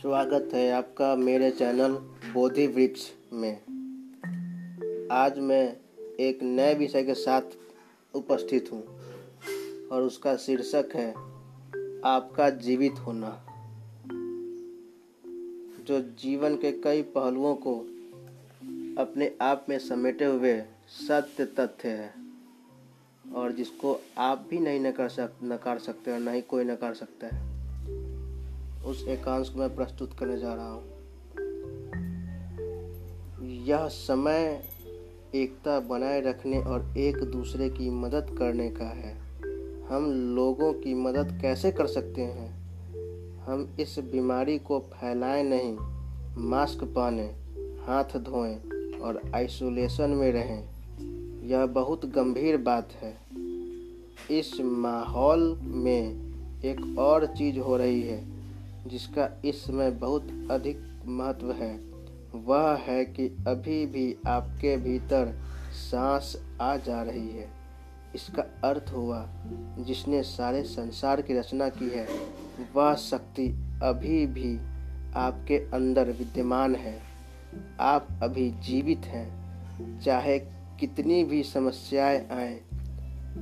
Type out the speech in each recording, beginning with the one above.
स्वागत है आपका मेरे चैनल बोधि वृक्ष में। आज मैं एक नए विषय के साथ उपस्थित हूँ और उसका शीर्षक है, आपका जीवित होना। जो जीवन के कई पहलुओं को अपने आप में समेटे हुए सत्य तथ्य है और जिसको आप भी नहीं नकार सक नकार सकते और ना ही कोई नकार सकता है। उस एकांश को मैं प्रस्तुत करने जा रहा हूँ। यह समय एकता बनाए रखने और एक दूसरे की मदद करने का है। हम लोगों की मदद कैसे कर सकते हैं? हम इस बीमारी को फैलाएँ नहीं, मास्क पहने, हाथ धोएँ और आइसोलेशन में रहें। यह बहुत गंभीर बात है। इस माहौल में एक और चीज़ हो रही है। जिसका इस समय बहुत अधिक महत्व है, वह है कि अभी भी आपके भीतर सांस आ जा रही है। इसका अर्थ हुआ, जिसने सारे संसार की रचना की है, वह शक्ति अभी भी आपके अंदर विद्यमान है। आप अभी जीवित हैं, चाहे कितनी भी समस्याएँ आए,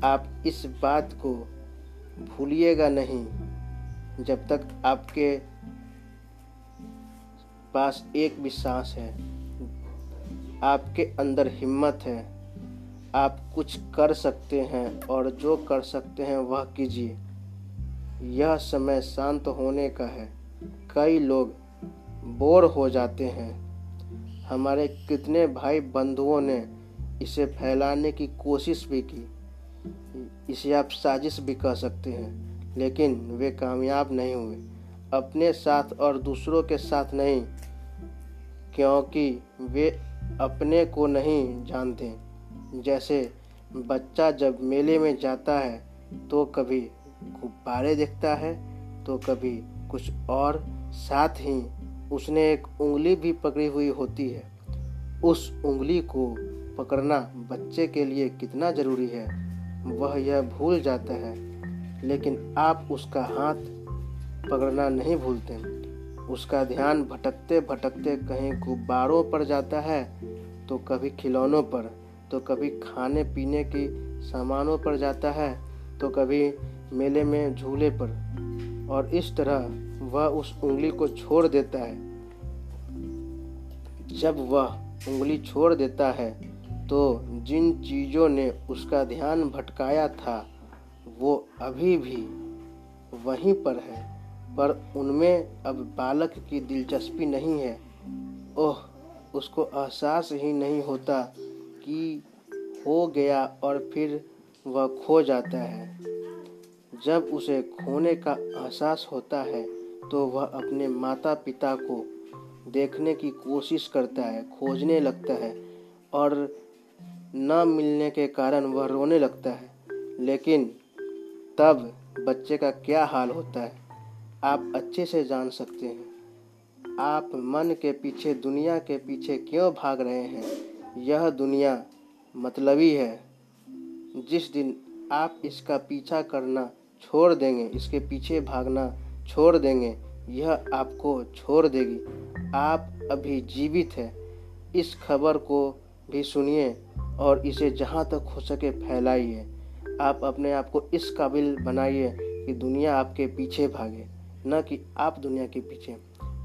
आप इस बात को भूलिएगा नहीं जब तक आपके पास एक भी सांस है, आपके अंदर हिम्मत है, आप कुछ कर सकते हैं और जो कर सकते हैं वह कीजिए। यह समय शांत होने का है। कई लोग बोर हो जाते हैं। हमारे कितने भाई बंधुओं ने इसे फैलाने की कोशिश भी की। इसे आप साजिश भी कह सकते हैं। लेकिन वे कामयाब नहीं हुए। अपने साथ और दूसरों के साथ नहीं, क्योंकि वे अपने को नहीं जानते। जैसे बच्चा जब मेले में जाता है तो कभी गुब्बारे देखता है तो कभी कुछ और। साथ ही उसने एक उंगली भी पकड़ी हुई होती है। उस उंगली को पकड़ना बच्चे के लिए कितना ज़रूरी है, वह यह भूल जाता है। लेकिन आप उसका हाथ पकड़ना नहीं भूलते। उसका ध्यान भटकते भटकते कहीं गुब्बारों पर जाता है तो कभी खिलौनों पर तो कभी खाने पीने के सामानों पर जाता है तो कभी मेले में झूले पर। और इस तरह वह उस उंगली को छोड़ देता है। जब वह उंगली छोड़ देता है तो जिन चीज़ों ने उसका ध्यान भटकाया था वो अभी भी वहीं पर है, पर उनमें अब बालक की दिलचस्पी नहीं है। ओह, उसको एहसास ही नहीं होता कि हो गया और फिर वह खो जाता है। जब उसे खोने का एहसास होता है तो वह अपने माता पिता को देखने की कोशिश करता है, खोजने लगता है और न मिलने के कारण वह रोने लगता है। लेकिन तब बच्चे का क्या हाल होता है, आप अच्छे से जान सकते हैं। आप मन के पीछे, दुनिया के पीछे क्यों भाग रहे हैं, यह दुनिया मतलबी है। जिस दिन आप इसका पीछा करना छोड़ देंगे, इसके पीछे भागना छोड़ देंगे, यह आपको छोड़ देगी। आप अभी जीवित है, इस खबर को भी सुनिए और इसे जहाँ तक हो सके फैलाइए। आप अपने आप को इस काबिल बनाइए कि दुनिया आपके पीछे भागे, न कि आप दुनिया के पीछे।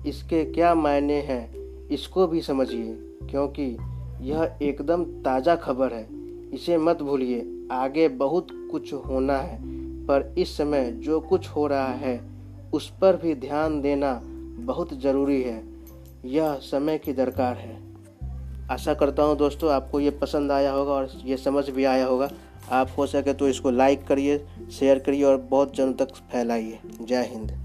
इसके क्या मायने हैं, इसको भी समझिए, क्योंकि यह एकदम ताज़ा खबर है। इसे मत भूलिए, आगे बहुत कुछ होना है, पर इस समय जो कुछ हो रहा है, उस पर भी ध्यान देना बहुत ज़रूरी है। यह समय की दरकार है। आशा करता हूँ दोस्तों, आपको ये पसंद आया होगा और ये समझ भी आया होगा। आप हो सके तो इसको लाइक करिए शेयर करिए और बहुत जनों तक फैलाइए। जय हिंद।